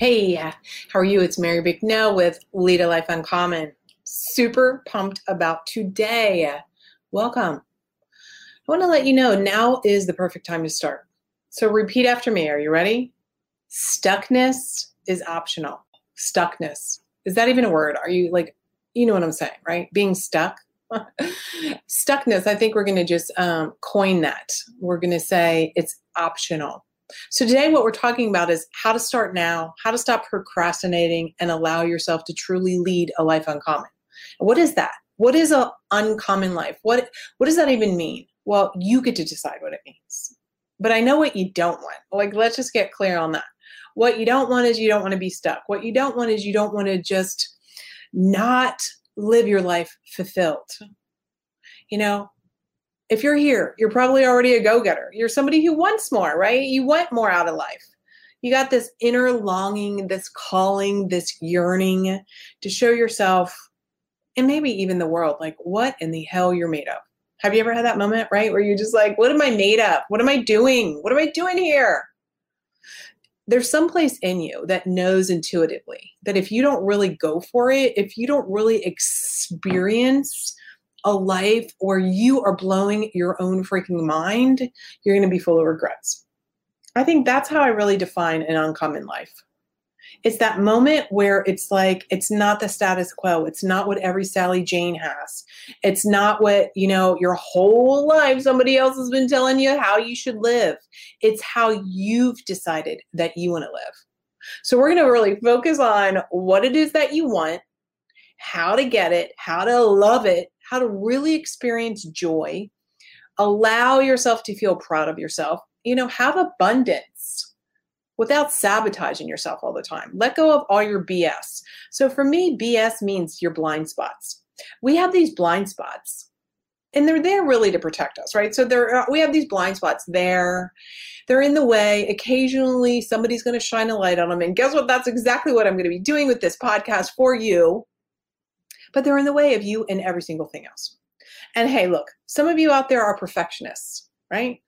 Hey, how are you? It's Mary Bicknell with Lead a Life Uncommon. Super pumped about today. Welcome. I want to let you know now is the perfect time to start. So repeat after me. Are you ready? Stuckness is optional. Stuckness. Is that even a word? Are you like, you know what I'm saying, right? Being stuck. Stuckness, I think we're going to just um, coin that. We're going to say it's optional. So, today, what we're talking about is how to start now, how to stop procrastinating, and allow yourself to truly lead a life uncommon. What is that? What is an uncommon life? What, what does that even mean? Well, you get to decide what it means. But I know what you don't want. Like, let's just get clear on that. What you don't want is you don't want to be stuck. What you don't want is you don't want to just not live your life fulfilled. You know, if you're here, you're probably already a go getter. You're somebody who wants more, right? You want more out of life. You got this inner longing, this calling, this yearning to show yourself and maybe even the world like what in the hell you're made of. Have you ever had that moment, right? Where you're just like, what am I made of? What am I doing? What am I doing here? There's some place in you that knows intuitively that if you don't really go for it, if you don't really experience a life where you are blowing your own freaking mind, you're going to be full of regrets. I think that's how I really define an uncommon life. It's that moment where it's like, it's not the status quo. It's not what every Sally Jane has. It's not what, you know, your whole life somebody else has been telling you how you should live. It's how you've decided that you want to live. So we're going to really focus on what it is that you want, how to get it, how to love it, how to really experience joy, allow yourself to feel proud of yourself, you know, have abundance without sabotaging yourself all the time. Let go of all your BS. So for me, BS means your blind spots. We have these blind spots and they're there really to protect us, right? So there uh, we have these blind spots there. They're in the way. Occasionally somebody's going to shine a light on them and guess what? That's exactly what I'm going to be doing with this podcast for you but they're in the way of you and every single thing else. And hey, look, some of you out there are perfectionists, right?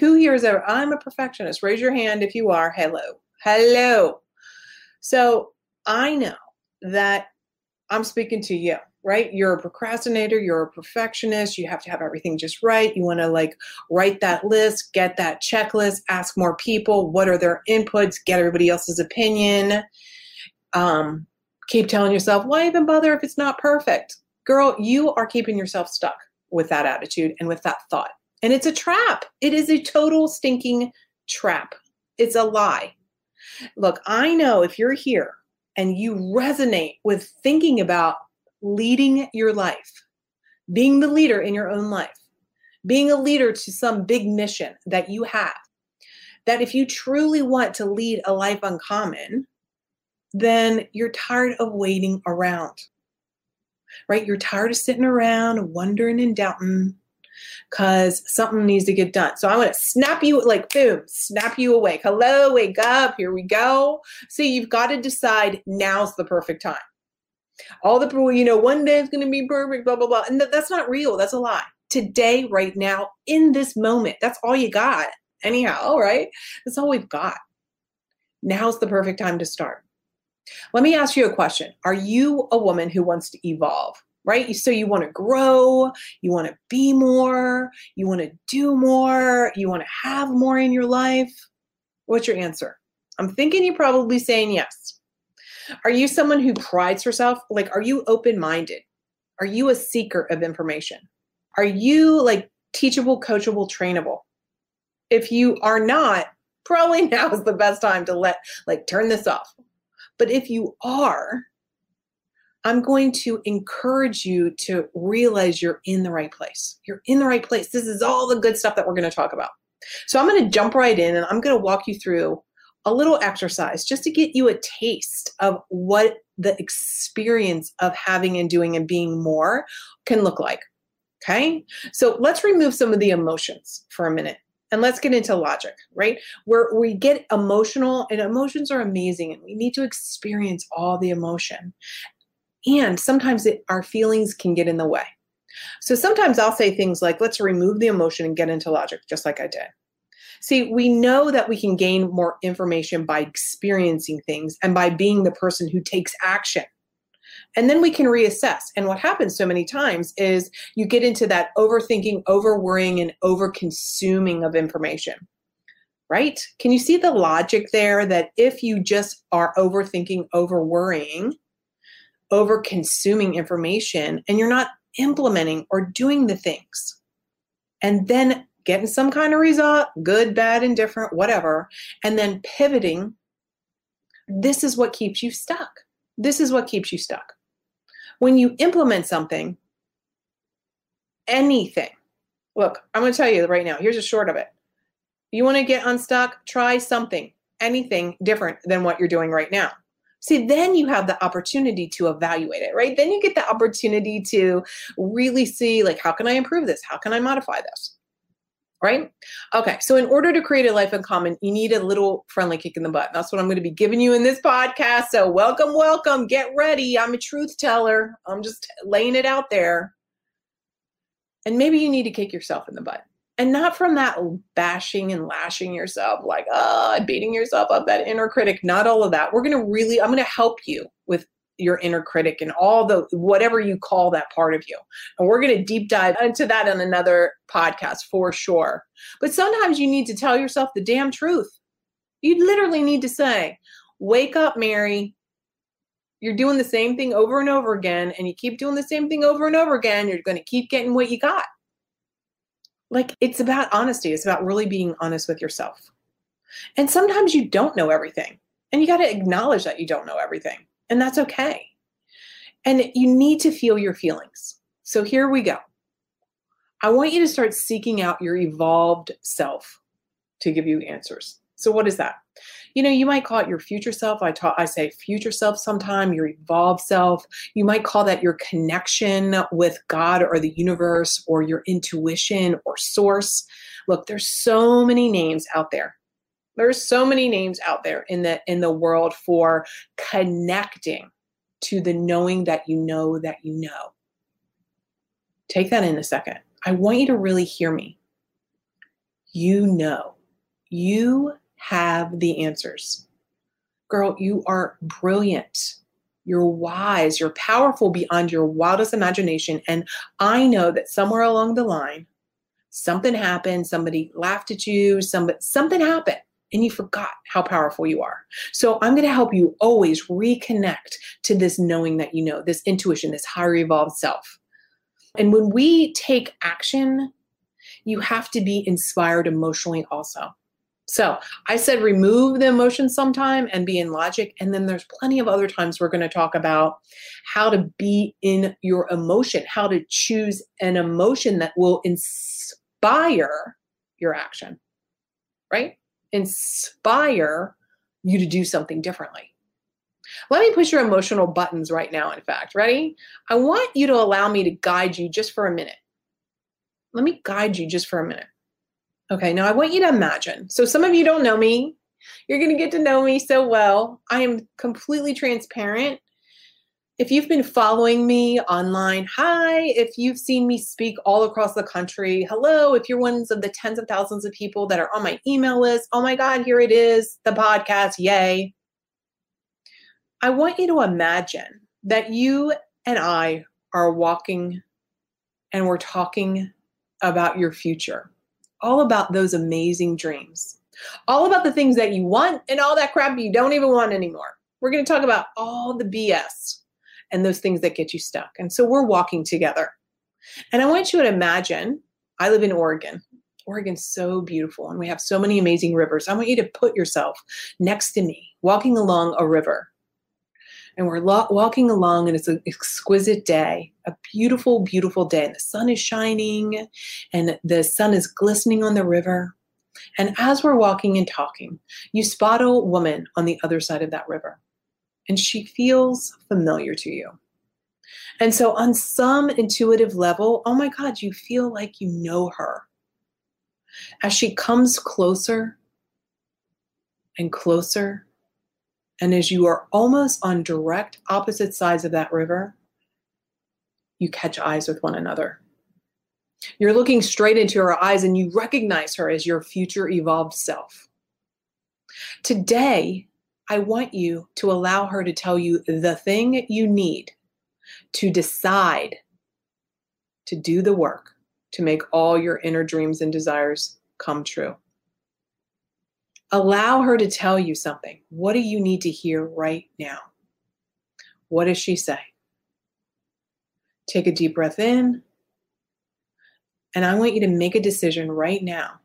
Who here is ever, I'm a perfectionist? Raise your hand if you are. Hello. Hello. So I know that I'm speaking to you, right? You're a procrastinator, you're a perfectionist, you have to have everything just right. You want to like write that list, get that checklist, ask more people, what are their inputs, get everybody else's opinion. Um, keep telling yourself, why even bother if it's not perfect? Girl, you are keeping yourself stuck with that attitude and with that thought. And it's a trap. It is a total stinking trap. It's a lie. Look, I know if you're here and you resonate with thinking about leading your life, being the leader in your own life, being a leader to some big mission that you have, that if you truly want to lead a life uncommon, then you're tired of waiting around, right? You're tired of sitting around wondering and doubting because something needs to get done. So I'm going to snap you like boom, snap you awake. Hello, wake up. Here we go. See, you've got to decide now's the perfect time. All the you know, one day it's going to be perfect, blah, blah, blah. And that's not real. That's a lie. Today, right now, in this moment, that's all you got. Anyhow, all right. That's all we've got. Now's the perfect time to start. Let me ask you a question. Are you a woman who wants to evolve? Right? So you want to grow, you want to be more, you want to do more, you want to have more in your life. What's your answer? I'm thinking you're probably saying yes. Are you someone who prides herself? Like, are you open minded? Are you a seeker of information? Are you like teachable, coachable, trainable? If you are not, probably now is the best time to let, like, turn this off. But if you are, I'm going to encourage you to realize you're in the right place. You're in the right place. This is all the good stuff that we're going to talk about. So I'm going to jump right in and I'm going to walk you through a little exercise just to get you a taste of what the experience of having and doing and being more can look like. Okay. So let's remove some of the emotions for a minute and let's get into logic, right? Where we get emotional, and emotions are amazing, and we need to experience all the emotion. And sometimes it, our feelings can get in the way. So sometimes I'll say things like, let's remove the emotion and get into logic, just like I did. See, we know that we can gain more information by experiencing things and by being the person who takes action. And then we can reassess. And what happens so many times is you get into that overthinking, over worrying, and over consuming of information. Right? Can you see the logic there that if you just are overthinking, over worrying, over consuming information, and you're not implementing or doing the things, and then getting some kind of result, good, bad, indifferent, whatever, and then pivoting, this is what keeps you stuck. This is what keeps you stuck. When you implement something, anything, look, I'm going to tell you right now, here's a short of it. You want to get unstuck? Try something, anything different than what you're doing right now. See, then you have the opportunity to evaluate it, right? Then you get the opportunity to really see, like, how can I improve this? How can I modify this? Right? Okay, so in order to create a life in common, you need a little friendly kick in the butt. That's what I'm going to be giving you in this podcast. So, welcome, welcome, get ready. I'm a truth teller, I'm just laying it out there. And maybe you need to kick yourself in the butt. And not from that bashing and lashing yourself, like, oh, beating yourself up, that inner critic, not all of that. We're going to really, I'm going to help you with your inner critic and all the whatever you call that part of you. And we're going to deep dive into that in another podcast for sure. But sometimes you need to tell yourself the damn truth. You literally need to say, Wake up, Mary. You're doing the same thing over and over again, and you keep doing the same thing over and over again. You're going to keep getting what you got. Like, it's about honesty, it's about really being honest with yourself. And sometimes you don't know everything, and you got to acknowledge that you don't know everything. And that's okay. And you need to feel your feelings. So here we go. I want you to start seeking out your evolved self to give you answers. So what is that? You know, you might call it your future self. I talk I say future self sometime, your evolved self. You might call that your connection with God or the universe or your intuition or source. Look, there's so many names out there there's so many names out there in the in the world for connecting to the knowing that you know that you know. Take that in a second. I want you to really hear me. You know. You have the answers. Girl, you are brilliant. You're wise. You're powerful beyond your wildest imagination. And I know that somewhere along the line, something happened. Somebody laughed at you. Somebody, something happened and you forgot how powerful you are. So I'm going to help you always reconnect to this knowing that you know, this intuition, this higher evolved self. And when we take action, you have to be inspired emotionally also. So I said remove the emotion sometime and be in logic. And then there's plenty of other times we're going to talk about how to be in your emotion, how to choose an emotion that will inspire your action, right? Inspire you to do something differently. Let me push your emotional buttons right now, in fact. Ready? I want you to allow me to guide you just for a minute. Let me guide you just for a minute. Okay, now I want you to imagine. So, some of you don't know me. You're going to get to know me so well. I am completely transparent if you've been following me online, hi. If you've seen me speak all across the country, hello. If you're one of the tens of thousands of people that are on my email list, oh my God, here it is, the podcast, yay. I want you to imagine that you and I are walking and we're talking about your future, all about those amazing dreams, all about the things that you want and all that crap you don't even want anymore. We're going to talk about all the BS and those things that get you stuck. And so we're walking together. And I want you to imagine I live in Oregon. Oregon's so beautiful and we have so many amazing rivers. I want you to put yourself next to me, walking along a river. And we're lo- walking along, and it's an exquisite day, a beautiful, beautiful day. And the sun is shining, and the sun is glistening on the river. And as we're walking and talking, you spot a woman on the other side of that river, and she feels familiar to you. And so, on some intuitive level, oh my God, you feel like you know her. As she comes closer and closer, and as you are almost on direct opposite sides of that river, you catch eyes with one another. You're looking straight into her eyes and you recognize her as your future evolved self. Today, I want you to allow her to tell you the thing you need to decide to do the work to make all your inner dreams and desires come true. Allow her to tell you something. What do you need to hear right now? What does she say? Take a deep breath in. And I want you to make a decision right now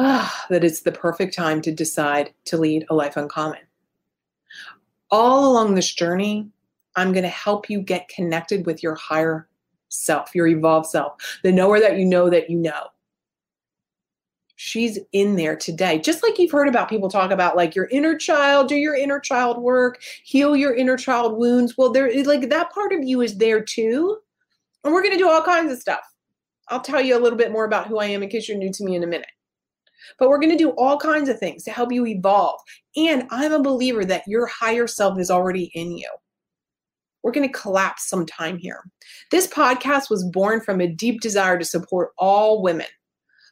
ah, that it's the perfect time to decide to lead a life uncommon. All along this journey, I'm going to help you get connected with your higher self, your evolved self, the knower that you know that you know. She's in there today. Just like you've heard about people talk about like your inner child, do your inner child work, heal your inner child wounds. Well, there like that part of you is there too. And we're going to do all kinds of stuff. I'll tell you a little bit more about who I am in case you're new to me in a minute. But we're going to do all kinds of things to help you evolve. And I'm a believer that your higher self is already in you we're going to collapse some time here. This podcast was born from a deep desire to support all women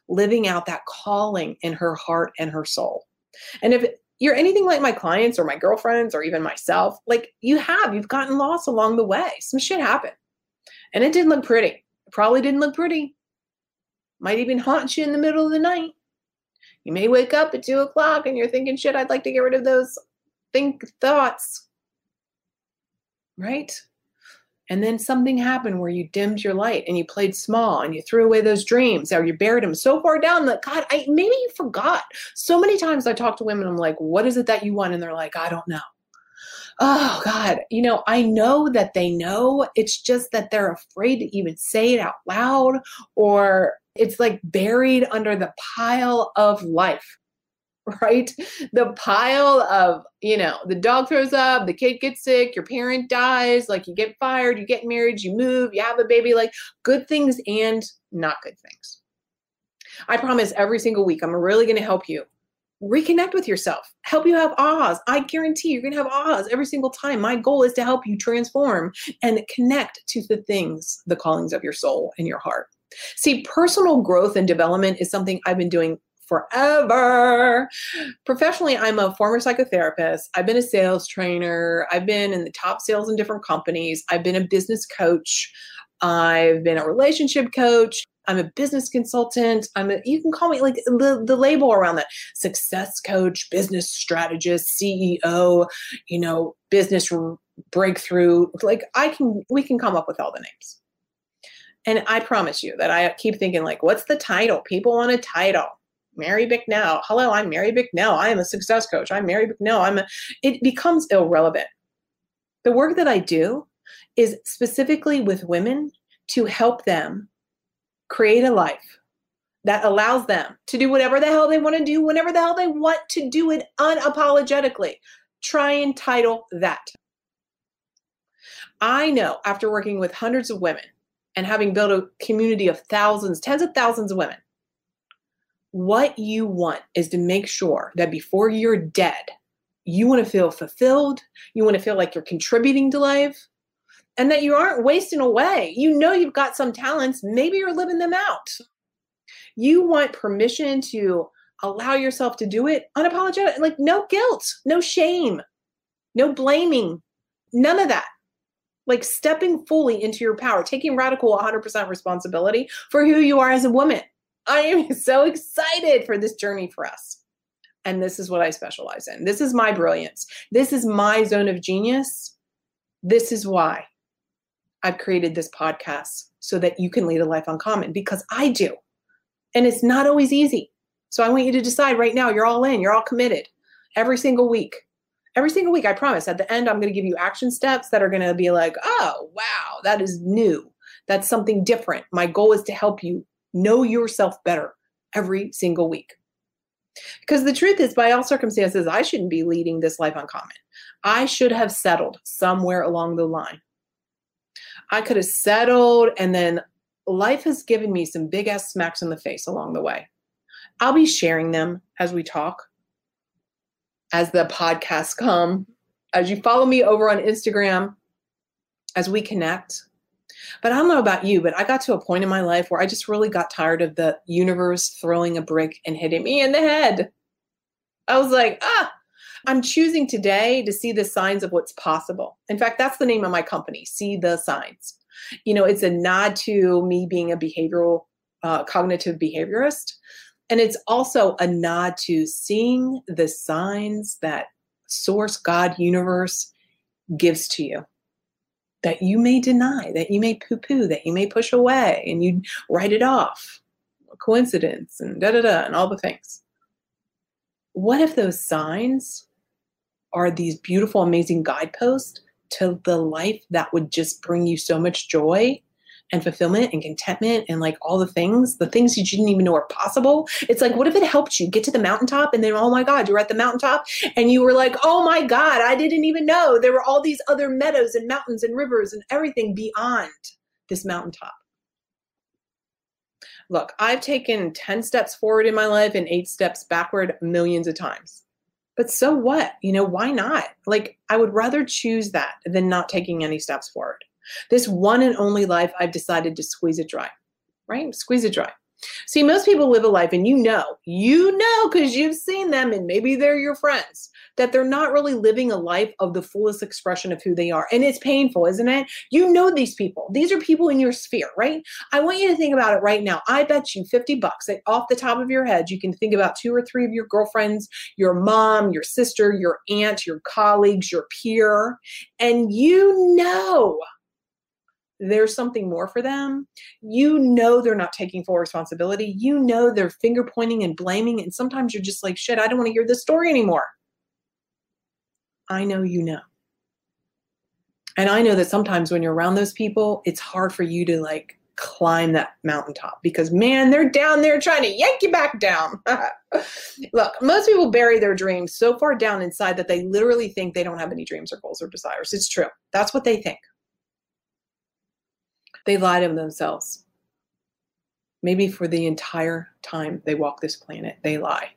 living out that calling in her heart and her soul. And if you're anything like my clients or my girlfriends or even myself, like you have, you've gotten lost along the way. Some shit happened. And it didn't look pretty. It probably didn't look pretty. Might even haunt you in the middle of the night. You may wake up at two o'clock and you're thinking, shit, I'd like to get rid of those think thoughts right? And then something happened where you dimmed your light and you played small and you threw away those dreams or you buried them so far down that God, I maybe you forgot. So many times I talk to women, I'm like, what is it that you want? And they're like, I don't know. Oh God, you know, I know that they know. It's just that they're afraid to even say it out loud or it's like buried under the pile of life right? The pile of, you know, the dog throws up, the kid gets sick, your parent dies, like you get fired, you get married, you move, you have a baby, like good things and not good things. I promise every single week, I'm really going to help you reconnect with yourself, help you have ahs. I guarantee you're going to have ahs every single time. My goal is to help you transform and connect to the things, the callings of your soul and your heart. See, personal growth and development is something I've been doing forever. Professionally, I'm a former psychotherapist. I've been a sales trainer. I've been in the top sales in different companies. I've been a business coach. I've been a relationship coach. I'm a business consultant. I'm a, you can call me like the, the label around that success coach, business strategist, CEO, you know, business breakthrough. Like I can, we can come up with all the names. And I promise you that I keep thinking like, what's the title? People want a title. Mary Bicknell. Hello, I'm Mary Bicknell. I am a success coach. I'm Mary Bicknell. I'm a, it becomes irrelevant. The work that I do is specifically with women to help them create a life that allows them to do whatever the hell they want to do, whenever the hell they want to do it unapologetically. Try and title that. I know after working with hundreds of women and having built a community of thousands, tens of thousands of women, what you want is to make sure that before you're dead, you want to feel fulfilled, you want to feel like you're contributing to life, and that you aren't wasting away. You know you've got some talents, maybe you're living them out. You want permission to allow yourself to do it unapologetic, like no guilt, no shame, no blaming, none of that. Like stepping fully into your power, taking radical 100% responsibility for who you are as a woman I am so excited for this journey for us. And this is what I specialize in. This is my brilliance. This is my zone of genius. This is why I've created this podcast so that you can lead a life uncommon because I do. And it's not always easy. So I want you to decide right now you're all in, you're all committed every single week. Every single week, I promise. At the end, I'm going to give you action steps that are going to be like, oh, wow, that is new. That's something different. My goal is to help you know yourself better every single week. Because the truth is, by all circumstances, I shouldn't be leading this life uncommon. I should have settled somewhere along the line. I could have settled, and then life has given me some big ass smacks in the face along the way. I'll be sharing them as we talk, as the podcasts come, as you follow me over on Instagram, as we connect. But I don't know about you, but I got to a point in my life where I just really got tired of the universe throwing a brick and hitting me in the head. I was like, ah, I'm choosing today to see the signs of what's possible. In fact, that's the name of my company, See the Signs. You know, it's a nod to me being a behavioral, uh, cognitive behaviorist. And it's also a nod to seeing the signs that source, God, universe gives to you that you may deny, that you may poo poo, that you may push away, and you write it off, coincidence, and da da da, and all the things. What if those signs are these beautiful, amazing guideposts to the life that would just bring you so much joy and fulfillment and contentment and like all the things, the things you didn't even know are possible. It's like, what if it helped you get to the mountaintop and then, oh my God, you're at the mountaintop and you were like, oh my God, I didn't even know there were all these other meadows and mountains and rivers and everything beyond this mountaintop. Look, I've taken 10 steps forward in my life and eight steps backward millions of times. But so what? You know, why not? Like, I would rather choose that than not taking any steps forward. This one and only life, I've decided to squeeze it dry, right? Squeeze it dry. See, most people live a life and you know, you know, because you've seen them and maybe they're your friends, that they're not really living a life of the fullest expression of who they are. And it's painful, isn't it? You know these people. These are people in your sphere, right? I want you to think about it right now. I bet you 50 bucks that off the top of your head, you can think about two or three of your girlfriends, your mom, your sister, your aunt, your colleagues, your peer, and you know there's something more for them, you know they're not taking full responsibility. You know they're finger pointing and blaming. And sometimes you're just like, shit, I don't want to hear this story anymore. I know you know. And I know that sometimes when you're around those people, it's hard for you to like climb that mountaintop because man, they're down there trying to yank you back down. Look, most people bury their dreams so far down inside that they literally think they don't have any dreams or goals or desires. It's true. That's what they think. They lie to themselves. Maybe for the entire time they walk this planet, they lie.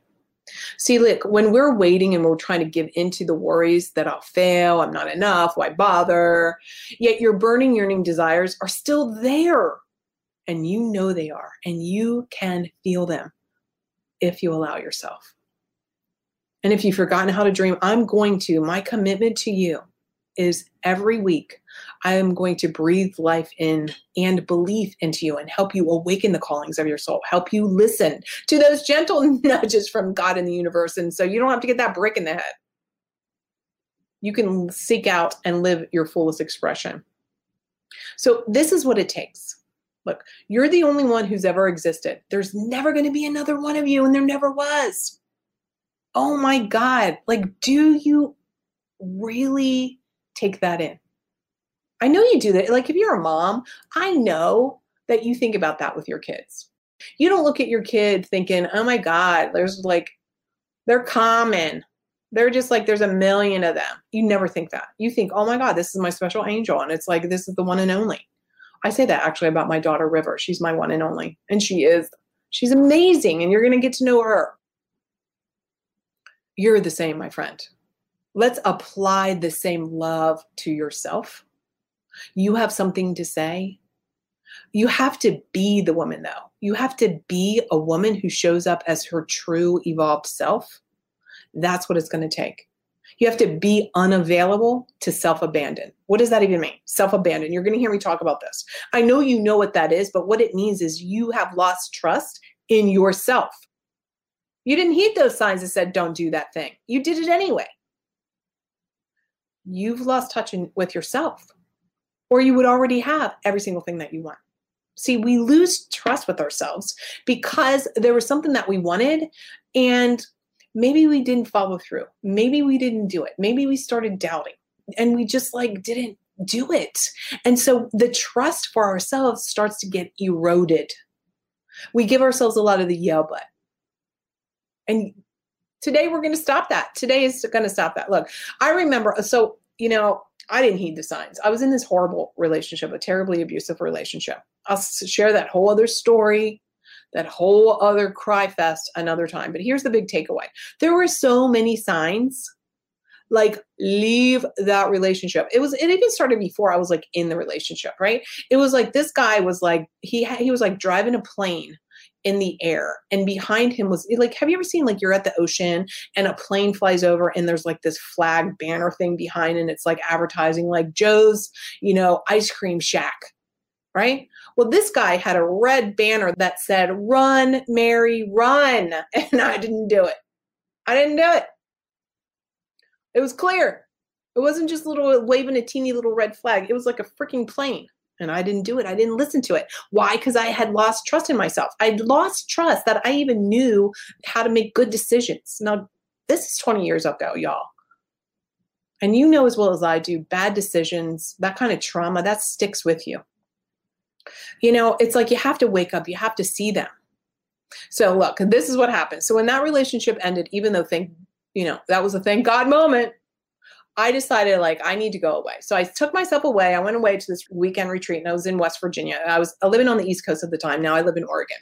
See, look, when we're waiting and we're trying to give into the worries that I'll fail, I'm not enough, why bother? Yet your burning, yearning desires are still there. And you know they are, and you can feel them if you allow yourself. And if you've forgotten how to dream, I'm going to. My commitment to you is every week I am going to breathe life in and belief into you and help you awaken the callings of your soul, help you listen to those gentle nudges from God in the universe. And so you don't have to get that brick in the head. You can seek out and live your fullest expression. So, this is what it takes. Look, you're the only one who's ever existed. There's never going to be another one of you, and there never was. Oh my God. Like, do you really take that in? I know you do that. Like if you're a mom, I know that you think about that with your kids. You don't look at your kid thinking, oh my God, there's like, they're common. They're just like, there's a million of them. You never think that. You think, oh my God, this is my special angel. And it's like, this is the one and only. I say that actually about my daughter, River. She's my one and only. And she is, she's amazing. And you're going to get to know her. You're the same, my friend. Let's apply the same love to yourself you have something to say. You have to be the woman, though. You have to be a woman who shows up as her true evolved self. That's what it's going to take. You have to be unavailable to self abandon. What does that even mean? Self abandon. You're going to hear me talk about this. I know you know what that is, but what it means is you have lost trust in yourself. You didn't heed those signs that said, don't do that thing. You did it anyway. You've lost touch in, with yourself or you would already have every single thing that you want. See, we lose trust with ourselves because there was something that we wanted and maybe we didn't follow through. Maybe we didn't do it. Maybe we started doubting and we just like didn't do it. And so the trust for ourselves starts to get eroded. We give ourselves a lot of the yeah, but. And today we're going to stop that. Today is going to stop that. Look, I remember, uh, so, you know, I didn't heed the signs. I was in this horrible relationship, a terribly abusive relationship. I'll share that whole other story, that whole other cry fest another time. But here's the big takeaway there were so many signs like leave that relationship it was it even started before i was like in the relationship right it was like this guy was like he he was like driving a plane in the air and behind him was like have you ever seen like you're at the ocean and a plane flies over and there's like this flag banner thing behind and it's like advertising like joe's you know ice cream shack right? Well this guy had a red banner that said run mary run and i didn't do it. I didn't do it. It was clear. It wasn't just little waving a teeny little red flag. It was like a freaking plane and I didn't do it. I didn't listen to it. Why? Because I had lost trust in myself. I'd lost trust that I even knew how to make good decisions. Now, this is 20 years ago, y'all. And you know as well as I do, bad decisions, that kind of trauma, that sticks with you. You know, it's like you have to wake up, you have to see them. So, look, this is what happened. So, when that relationship ended, even though thank, you know, that was a thank God moment, I decided like I need to go away. So I took myself away. I went away to this weekend retreat and I was in West Virginia. I was living on the East Coast at the time. Now I live in Oregon.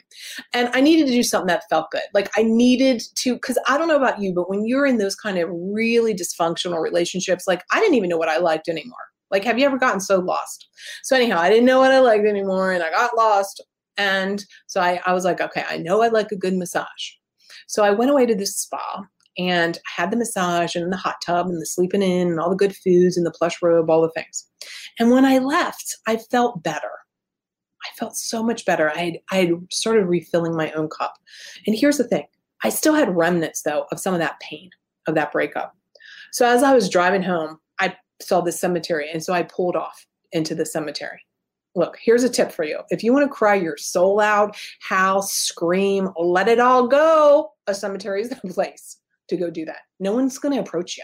And I needed to do something that felt good. Like I needed to cuz I don't know about you, but when you're in those kind of really dysfunctional relationships, like I didn't even know what I liked anymore. Like have you ever gotten so lost? So anyhow, I didn't know what I liked anymore and I got lost. And so I, I was like, okay, I know I like a good massage. So I went away to this spa and I had the massage and the hot tub and the sleeping in and all the good foods and the plush robe, all the things. And when I left, I felt better. I felt so much better. I had, I had started refilling my own cup. And here's the thing I still had remnants, though, of some of that pain of that breakup. So as I was driving home, I saw this cemetery. And so I pulled off into the cemetery. Look, here's a tip for you. If you want to cry your soul out, howl, scream, let it all go, a cemetery is the place to go do that. No one's going to approach you.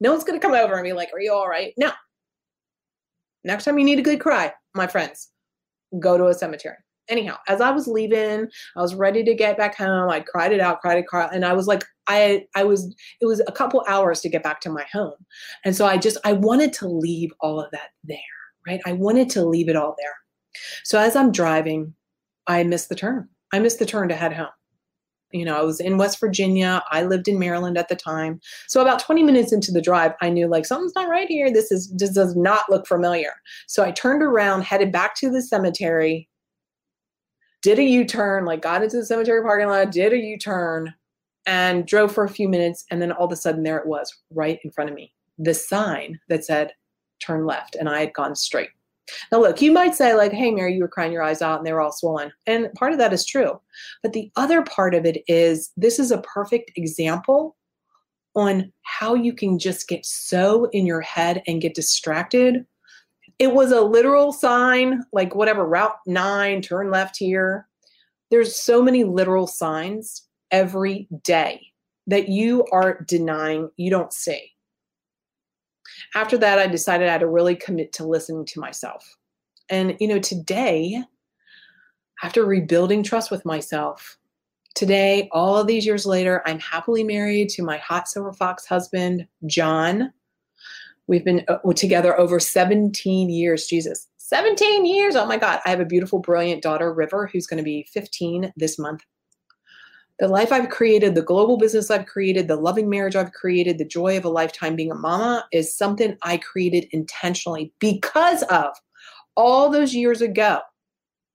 No one's going to come over and be like, Are you all right? No. Next time you need a good cry, my friends, go to a cemetery. Anyhow, as I was leaving, I was ready to get back home. I cried it out, cried it, cried, and I was like, I, I was. It was a couple hours to get back to my home, and so I just, I wanted to leave all of that there, right? I wanted to leave it all there. So as I'm driving, I missed the turn. I missed the turn to head home you know, I was in West Virginia. I lived in Maryland at the time. So about 20 minutes into the drive, I knew like something's not right here. This is this does not look familiar. So I turned around, headed back to the cemetery, did a U-turn, like got into the cemetery parking lot, did a U-turn, and drove for a few minutes. And then all of a sudden there it was right in front of me. The sign that said turn left. And I had gone straight. Now, look, you might say, like, hey, Mary, you were crying your eyes out and they were all swollen. And part of that is true. But the other part of it is this is a perfect example on how you can just get so in your head and get distracted. It was a literal sign, like whatever, Route 9, turn left here. There's so many literal signs every day that you are denying you don't see after that, I decided I had to really commit to listening to myself. And, you know, today, after rebuilding trust with myself, today, all of these years later, I'm happily married to my hot silver fox husband, John. We've been uh, together over 17 years. Jesus, 17 years. Oh my God. I have a beautiful, brilliant daughter, River, who's going to be 15 this month the life I've created, the global business I've created, the loving marriage I've created, the joy of a lifetime being a mama is something I created intentionally because of all those years ago.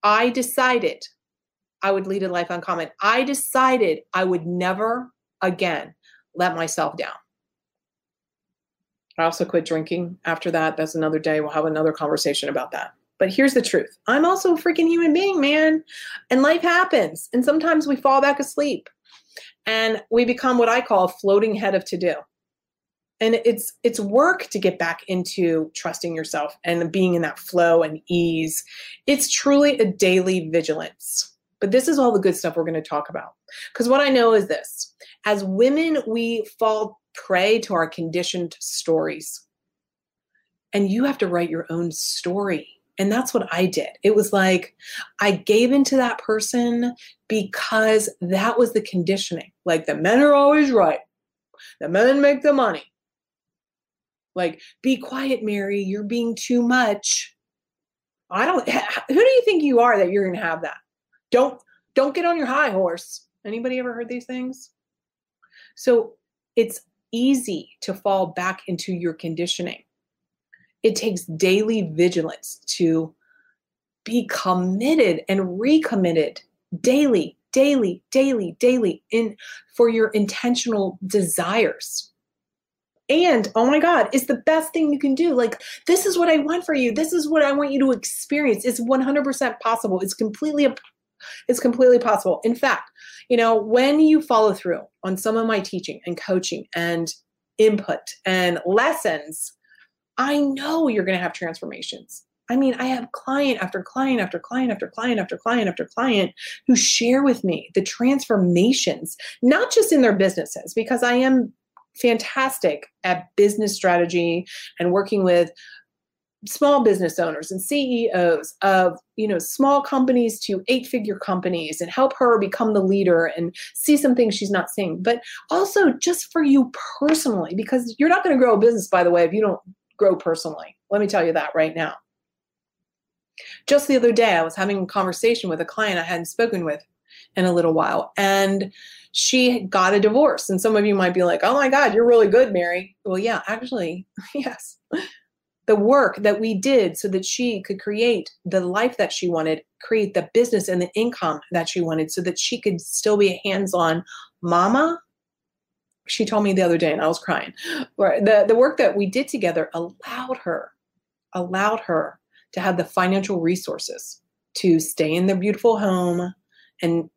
I decided I would lead a life uncommon. I decided I would never again let myself down. I also quit drinking after that. That's another day. We'll have another conversation about that. But here's the truth I'm also a freaking human being, man. And life happens. And sometimes we fall back asleep and we become what I call a floating head of to do. And it's it's work to get back into trusting yourself and being in that flow and ease. It's truly a daily vigilance. But this is all the good stuff we're going to talk about. Because what I know is this as women, we fall prey to our conditioned stories. And you have to write your own story And that's what I did. It was like I gave into that person because that was the conditioning. Like the men are always right. The men make the money. Like, be quiet, Mary. You're being too much. I don't who do you think you are that you're gonna have that? Don't don't get on your high horse. Anybody ever heard these things? So it's easy to fall back into your conditioning. It takes daily vigilance to be committed and recommitted daily, daily, daily, daily in for your intentional desires. And oh my God, it's the best thing you can do. Like, this is what I want for you. This is what I want you to experience. It's 100% possible. It's completely it's completely possible. In fact, you know, when you follow through on some of my teaching and coaching and input and lessons, I know you're going to have transformations. I mean, I have client after client after client after client after client after client who share with me the transformations, not just in their businesses, because I am fantastic at business strategy and working with small business owners and CEOs of you know small companies to eight figure companies and help her become the leader and see some things she's not seeing but also just for you personally because you're not going to grow a business by the way if you don't grow personally. Let me tell you that right now. Just the other day I was having a conversation with a client I hadn't spoken with in a little while and she got a divorce and some of you might be like oh my god you're really good Mary. Well yeah actually yes. The work that we did so that she could create the life that she wanted, create the business and the income that she wanted so that she could still be a hands-on mama. She told me the other day and I was crying. The, the work that we did together allowed her, allowed her to have the financial resources to stay in their beautiful home and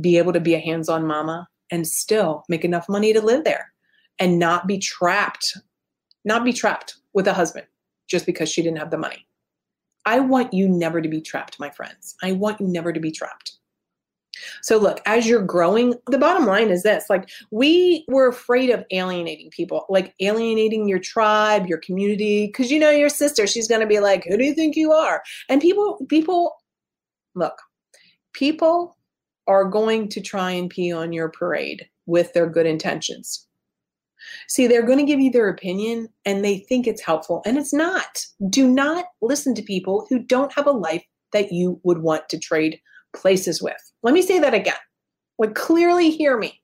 be able to be a hands-on mama and still make enough money to live there and not be trapped, not be trapped with a husband just because she didn't have the money. I want you never to be trapped, my friends. I want you never to be trapped. So, look, as you're growing, the bottom line is this like, we were afraid of alienating people, like alienating your tribe, your community, because you know, your sister, she's going to be like, who do you think you are? And people, people, look, people are going to try and pee on your parade with their good intentions. See, they're going to give you their opinion and they think it's helpful, and it's not. Do not listen to people who don't have a life that you would want to trade places with. Let me say that again. Like, clearly hear me.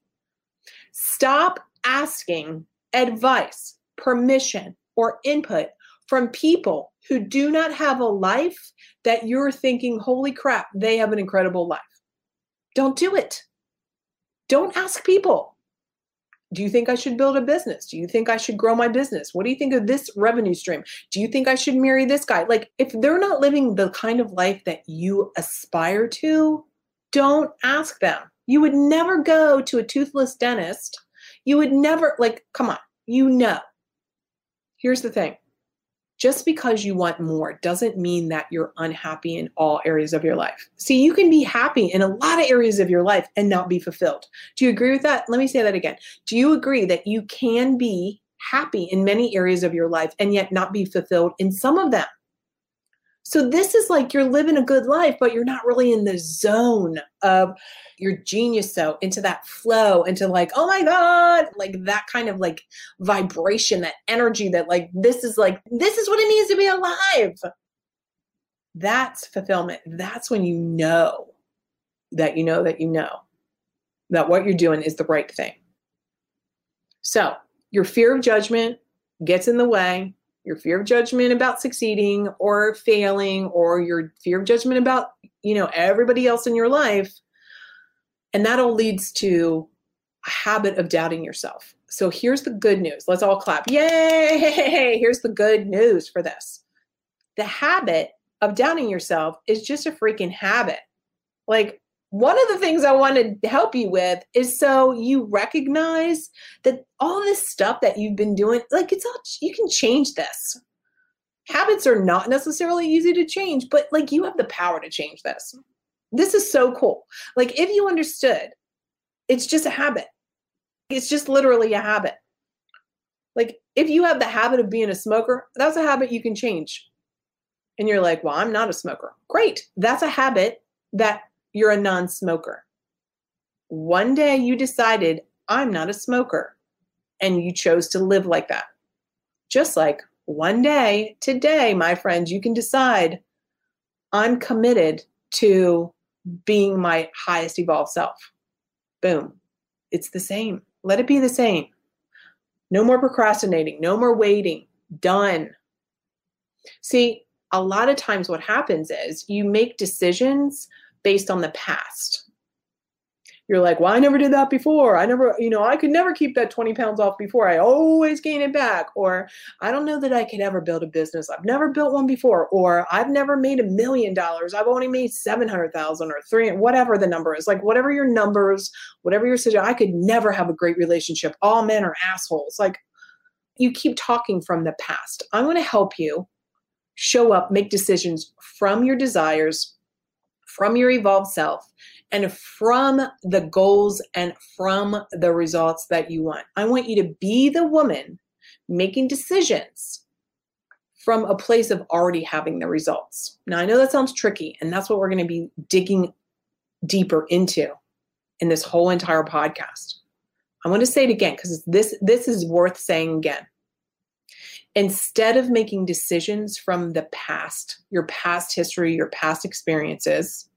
Stop asking advice, permission, or input from people who do not have a life that you're thinking, holy crap, they have an incredible life. Don't do it. Don't ask people do you think I should build a business? Do you think I should grow my business? What do you think of this revenue stream? Do you think I should marry this guy? Like, if they're not living the kind of life that you aspire to, don't ask them. You would never go to a toothless dentist. You would never, like, come on, you know. Here's the thing just because you want more doesn't mean that you're unhappy in all areas of your life. See, you can be happy in a lot of areas of your life and not be fulfilled. Do you agree with that? Let me say that again. Do you agree that you can be happy in many areas of your life and yet not be fulfilled in some of them? So this is like you're living a good life, but you're not really in the zone of your genius so into that flow, into like, oh my God, like that kind of like vibration, that energy that like this is like, this is what it means to be alive. That's fulfillment. That's when you know that you know that you know that what you're doing is the right thing. So your fear of judgment gets in the way your fear of judgment about succeeding or failing or your fear of judgment about you know everybody else in your life. And that all leads to a habit of doubting yourself. So here's the good news. Let's all clap. Yay! Here's the good news for this. The habit of doubting yourself is just a freaking habit. Like one of the things I want to help you with is so you recognize that all this stuff that you've been doing, like it's all, you can change this. Habits are not necessarily easy to change, but like you have the power to change this. This is so cool. Like if you understood, it's just a habit. It's just literally a habit. Like if you have the habit of being a smoker, that's a habit you can change and you're like, well, I'm not a smoker. Great. That's a habit that you're a non smoker. One day you decided, I'm not a smoker, and you chose to live like that. Just like one day, today, my friends, you can decide, I'm committed to being my highest evolved self. Boom. It's the same. Let it be the same. No more procrastinating, no more waiting. Done. See, a lot of times what happens is you make decisions based on the past you're like, well, I never did that before. I never, you know, I could never keep that 20 pounds off before. I always gain it back. Or I don't know that I could ever build a business. I've never built one before. Or I've never made a million dollars. I've only made 700,000 or three, whatever the number is. Like whatever your numbers, whatever your situation, I could never have a great relationship. All men are assholes. Like you keep talking from the past. I'm going to help you show up, make decisions from your desires, from your evolved self and from the goals and from the results that you want. I want you to be the woman making decisions from a place of already having the results. Now, I know that sounds tricky, and that's what we're going to be digging deeper into in this whole entire podcast. I want to say it again because this this is worth saying again. Instead of making decisions from the past, your past history, your past experiences,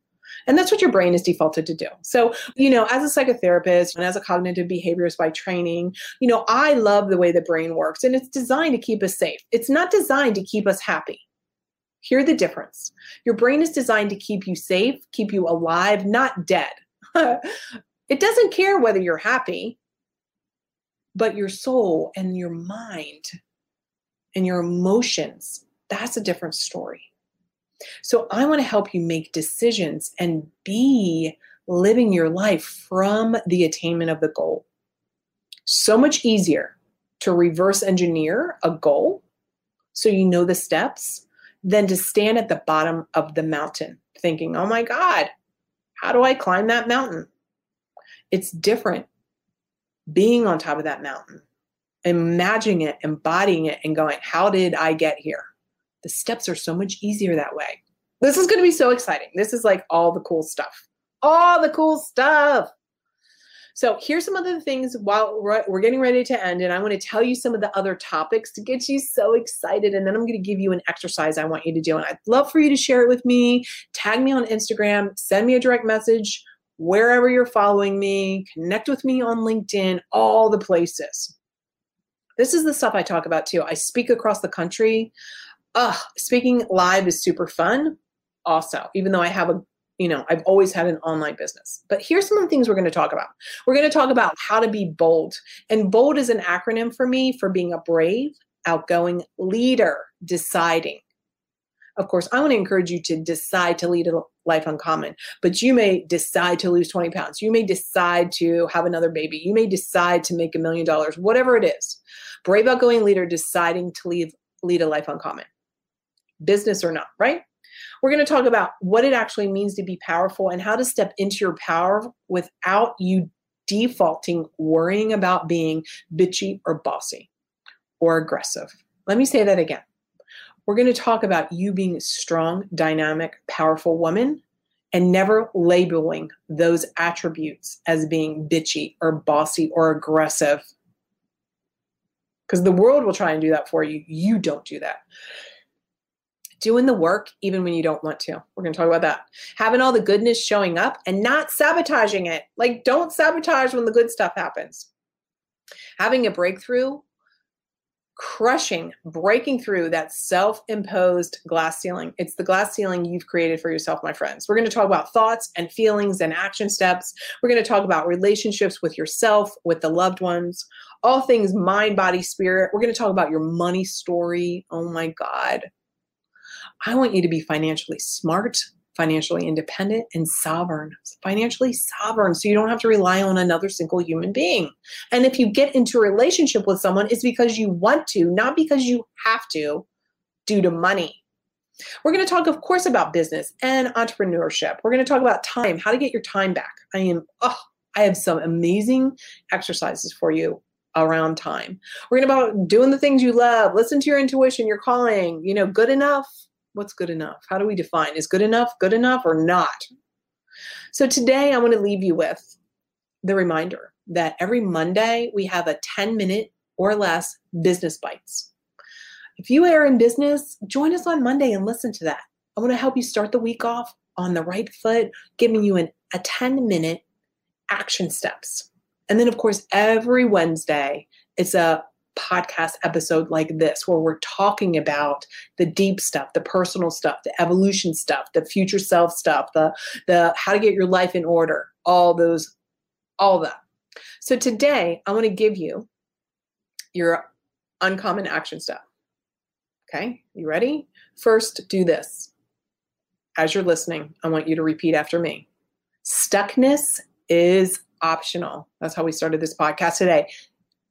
and that's what your brain is defaulted to do. So, you know, as a psychotherapist and as a cognitive behaviorist by training, you know, I love the way the brain works and it's designed to keep us safe. It's not designed to keep us happy. Hear the difference. Your brain is designed to keep you safe, keep you alive, not dead. it doesn't care whether you're happy, but your soul and your mind and your emotions, that's a different story. So I want to help you make decisions and be living your life from the attainment of the goal. So much easier to reverse engineer a goal so you know the steps than to stand at the bottom of the mountain thinking, oh my God, how do I climb that mountain? It's different being on top of that mountain, imagining it, embodying it, and going, how did I get here? The steps are so much easier that way. This is going to be so exciting. This is like all the cool stuff. All the cool stuff. So here's some other things while we're getting ready to end, and I want to tell you some of the other topics to get you so excited. And then I'm going to give you an exercise I want you to do. And I'd love for you to share it with me. Tag me on Instagram, send me a direct message wherever you're following me, connect with me on LinkedIn, all the places. This is the stuff I talk about too. I speak across the country uh, speaking live is super fun also, even though I have a you know, I've always had an online business. But here's some of the things we're going to talk about. We're going to talk about how to be bold. And bold is an acronym for me for being a brave, outgoing leader, deciding. Of course, I want to encourage you to decide to lead a life uncommon, but you may decide to lose 20 pounds. You may decide to have another baby. You may decide to make a million dollars, whatever it is. Brave, outgoing leader deciding to leave, lead a life uncommon business or not, right? We're going to talk about what it actually means to be powerful and how to step into your power without you defaulting worrying about being bitchy or bossy or aggressive. Let me say that again. We're going to talk about you being a strong, dynamic, powerful woman and never labeling those attributes as being bitchy or bossy or aggressive. Because the world will try and do that for you. You don't do that doing the work even when you don't want to. We're going to talk about that. Having all the goodness showing up and not sabotaging it. Like, don't sabotage when the good stuff happens. Having a breakthrough, crushing, breaking through that self imposed glass ceiling. It's the glass ceiling you've created for yourself, my friends. We're going to talk about thoughts and feelings and action steps. We're going to talk about relationships with yourself, with the loved ones, all things mind, body, spirit. We're going to talk about your money story. Oh my God I want you to be financially smart, financially independent, and sovereign. Financially sovereign, so you don't have to rely on another single human being. And if you get into a relationship with someone, it's because you want to, not because you have to, due to money. We're going to talk, of course, about business and entrepreneurship. We're going to talk about time, how to get your time back. I am, oh, I have some amazing exercises for you around time. We're going to about doing the things you love, listen to your intuition, your calling, you know, good enough What's good enough? How do we define? Is good enough good enough or not? So today I want to leave you with the reminder that every Monday we have a 10 minute or less business bites. If you are in business, join us on Monday and listen to that. I want to help you start the week off on the right foot, giving you an, a 10 minute action steps. And then, of course, every Wednesday, it's a podcast episode like this where we're talking about the deep stuff the personal stuff the evolution stuff the future self stuff the the how to get your life in order all those all that so today i want to give you your uncommon action step. okay you ready first do this as you're listening i want you to repeat after me stuckness is optional. That's how we started this podcast today.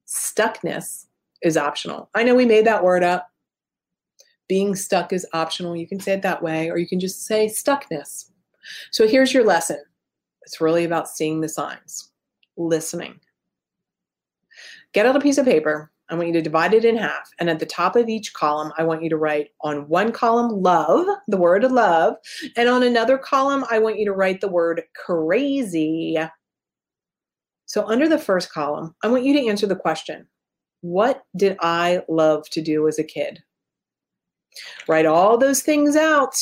Stuckness is optional. I know we made that word up. Being stuck is optional. You can say it that way, or you can just say stuckness. So here's your lesson it's really about seeing the signs, listening. Get out a piece of paper. I want you to divide it in half. And at the top of each column, I want you to write on one column love, the word love. And on another column, I want you to write the word crazy. So, under the first column, I want you to answer the question What did I love to do as a kid? Write all those things out,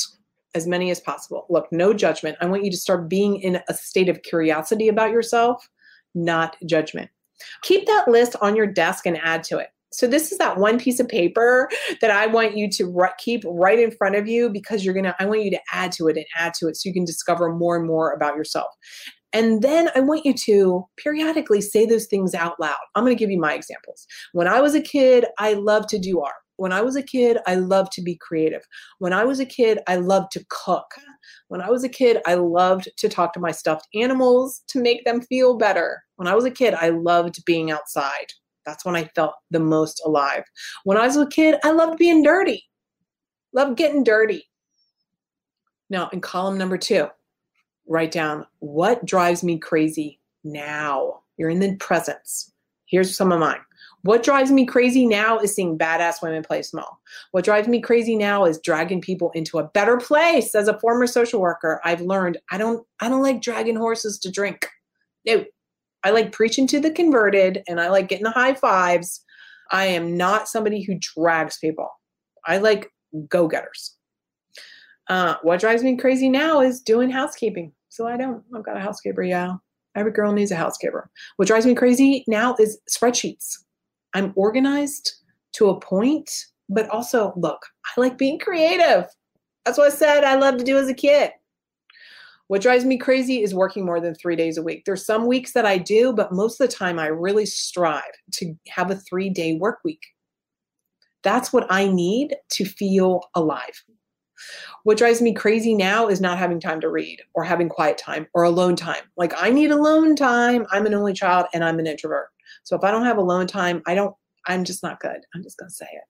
as many as possible. Look, no judgment. I want you to start being in a state of curiosity about yourself, not judgment. Keep that list on your desk and add to it. So this is that one piece of paper that I want you to keep right in front of you because you're going to I want you to add to it and add to it so you can discover more and more about yourself. And then I want you to periodically say those things out loud. I'm going to give you my examples. When I was a kid, I loved to do art. When I was a kid, I loved to be creative. When I was a kid, I loved to cook. When I was a kid, I loved to talk to my stuffed animals to make them feel better. When I was a kid, I loved being outside. That's when I felt the most alive. When I was a kid, I loved being dirty. Loved getting dirty. Now, in column number two, write down what drives me crazy now. You're in the presence. Here's some of mine. What drives me crazy now is seeing badass women play small. What drives me crazy now is dragging people into a better place. As a former social worker, I've learned I don't I don't like dragging horses to drink. No. I like preaching to the converted and I like getting the high fives. I am not somebody who drags people. I like go-getters. Uh, what drives me crazy now is doing housekeeping. So I don't. I've got a housekeeper. Yeah. Every girl needs a housekeeper. What drives me crazy now is spreadsheets. I'm organized to a point, but also, look, I like being creative. That's what I said I love to do as a kid. What drives me crazy is working more than three days a week. There's some weeks that I do, but most of the time I really strive to have a three day work week. That's what I need to feel alive. What drives me crazy now is not having time to read or having quiet time or alone time. Like I need alone time. I'm an only child and I'm an introvert. So if I don't have alone time, I don't, I'm just not good. I'm just going to say it.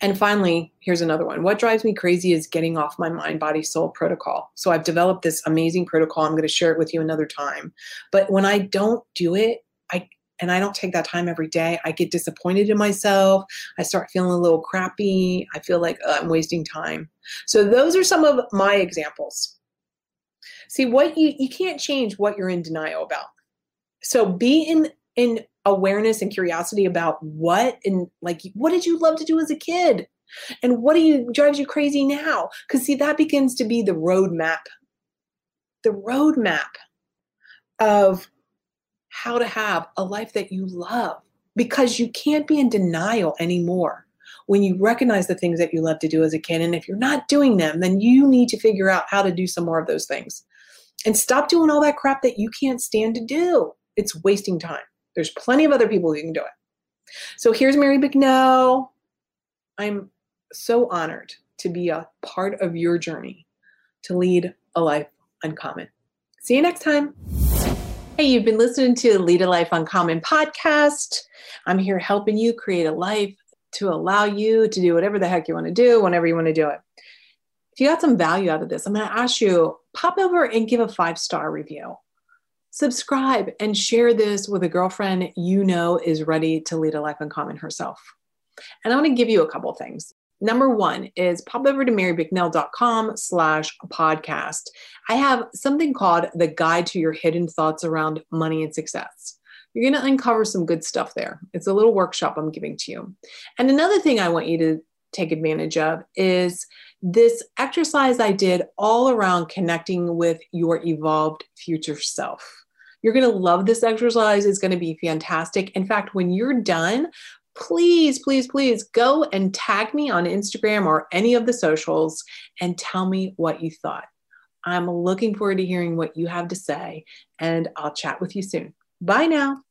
And finally, here's another one. What drives me crazy is getting off my mind, body, soul protocol. So I've developed this amazing protocol. I'm going to share it with you another time. But when I don't do it, I and I don't take that time every day, I get disappointed in myself. I start feeling a little crappy. I feel like uh, I'm wasting time. So those are some of my examples. See, what you you can't change what you're in denial about. So be in in awareness and curiosity about what and like what did you love to do as a kid? And what do you drives you crazy now? Because see, that begins to be the roadmap. The roadmap of how to have a life that you love because you can't be in denial anymore when you recognize the things that you love to do as a kid. And if you're not doing them, then you need to figure out how to do some more of those things and stop doing all that crap that you can't stand to do. It's wasting time. There's plenty of other people who can do it. So here's Mary Bicknell. I'm so honored to be a part of your journey to lead a life uncommon. See you next time. Hey, you've been listening to Lead a Life Uncommon podcast. I'm here helping you create a life to allow you to do whatever the heck you want to do whenever you want to do it. If you got some value out of this, I'm going to ask you pop over and give a five star review. Subscribe and share this with a girlfriend you know is ready to lead a life uncommon herself. And I want to give you a couple things. Number one is pop over to marybicknell.com slash podcast. I have something called the guide to your hidden thoughts around money and success. You're going to uncover some good stuff there. It's a little workshop I'm giving to you. And another thing I want you to take advantage of is this exercise I did all around connecting with your evolved future self. You're going to love this exercise. It's going to be fantastic. In fact, when you're done, please, please, please go and tag me on Instagram or any of the socials and tell me what you thought. I'm looking forward to hearing what you have to say, and I'll chat with you soon. Bye now.